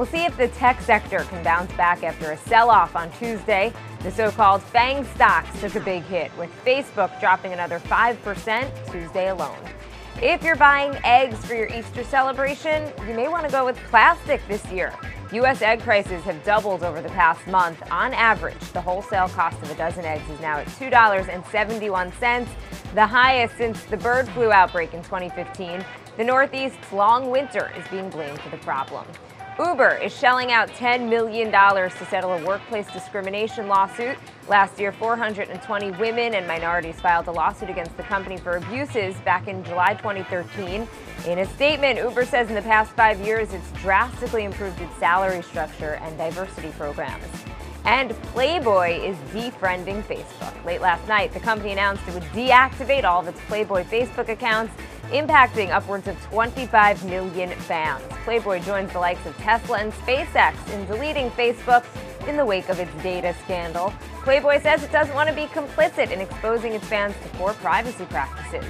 We'll see if the tech sector can bounce back after a sell off on Tuesday. The so called FANG stocks took a big hit, with Facebook dropping another 5% Tuesday alone. If you're buying eggs for your Easter celebration, you may want to go with plastic this year. U.S. egg prices have doubled over the past month. On average, the wholesale cost of a dozen eggs is now at $2.71, the highest since the bird flu outbreak in 2015. The Northeast's long winter is being blamed for the problem. Uber is shelling out $10 million to settle a workplace discrimination lawsuit. Last year, 420 women and minorities filed a lawsuit against the company for abuses back in July 2013. In a statement, Uber says in the past five years, it's drastically improved its salary structure and diversity programs. And Playboy is defriending Facebook. Late last night, the company announced it would deactivate all of its Playboy Facebook accounts impacting upwards of 25 million fans. Playboy joins the likes of Tesla and SpaceX in deleting Facebook in the wake of its data scandal. Playboy says it doesn't want to be complicit in exposing its fans to poor privacy practices.